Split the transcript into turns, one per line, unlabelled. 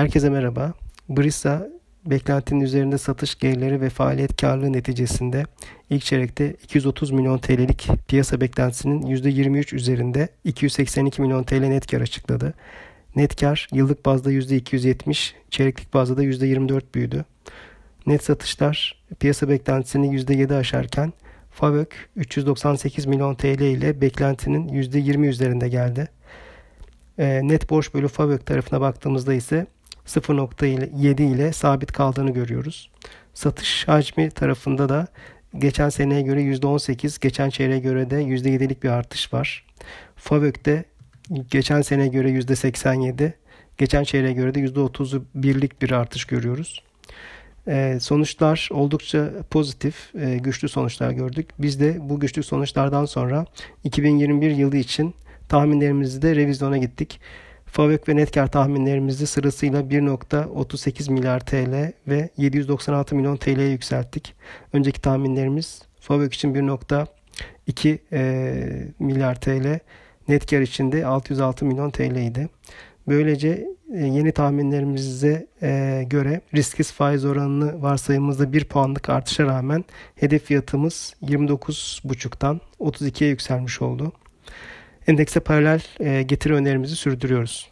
Herkese merhaba. Brisa beklentinin üzerinde satış gelirleri ve faaliyet karlılığı neticesinde ilk çeyrekte 230 milyon TL'lik piyasa beklentisinin %23 üzerinde 282 milyon TL net kar açıkladı. Net kar yıllık bazda %270, çeyreklik bazda da %24 büyüdü. Net satışlar piyasa beklentisini %7 aşarken FAVÖK 398 milyon TL ile beklentinin %20 üzerinde geldi. E, net borç bölü FAVÖK tarafına baktığımızda ise 0.7 ile sabit kaldığını görüyoruz. Satış hacmi tarafında da geçen seneye göre %18, geçen çeyreğe göre de %7'lik bir artış var. FAVÖK'te geçen seneye göre %87, geçen çeyreğe göre de %30'u birlik bir artış görüyoruz. Ee, sonuçlar oldukça pozitif, e, güçlü sonuçlar gördük. Biz de bu güçlü sonuçlardan sonra 2021 yılı için tahminlerimizde de revizyona gittik. FAVÖK ve net tahminlerimizi sırasıyla 1.38 milyar TL ve 796 milyon TL'ye yükselttik. Önceki tahminlerimiz FAVÖK için 1.2 e, milyar TL, net için de 606 milyon TL idi. Böylece e, yeni tahminlerimize e, göre risksiz faiz oranını varsayımımızda 1 puanlık artışa rağmen hedef fiyatımız 29.5'tan 32'ye yükselmiş oldu. Endekse paralel e, getiri önerimizi sürdürüyoruz.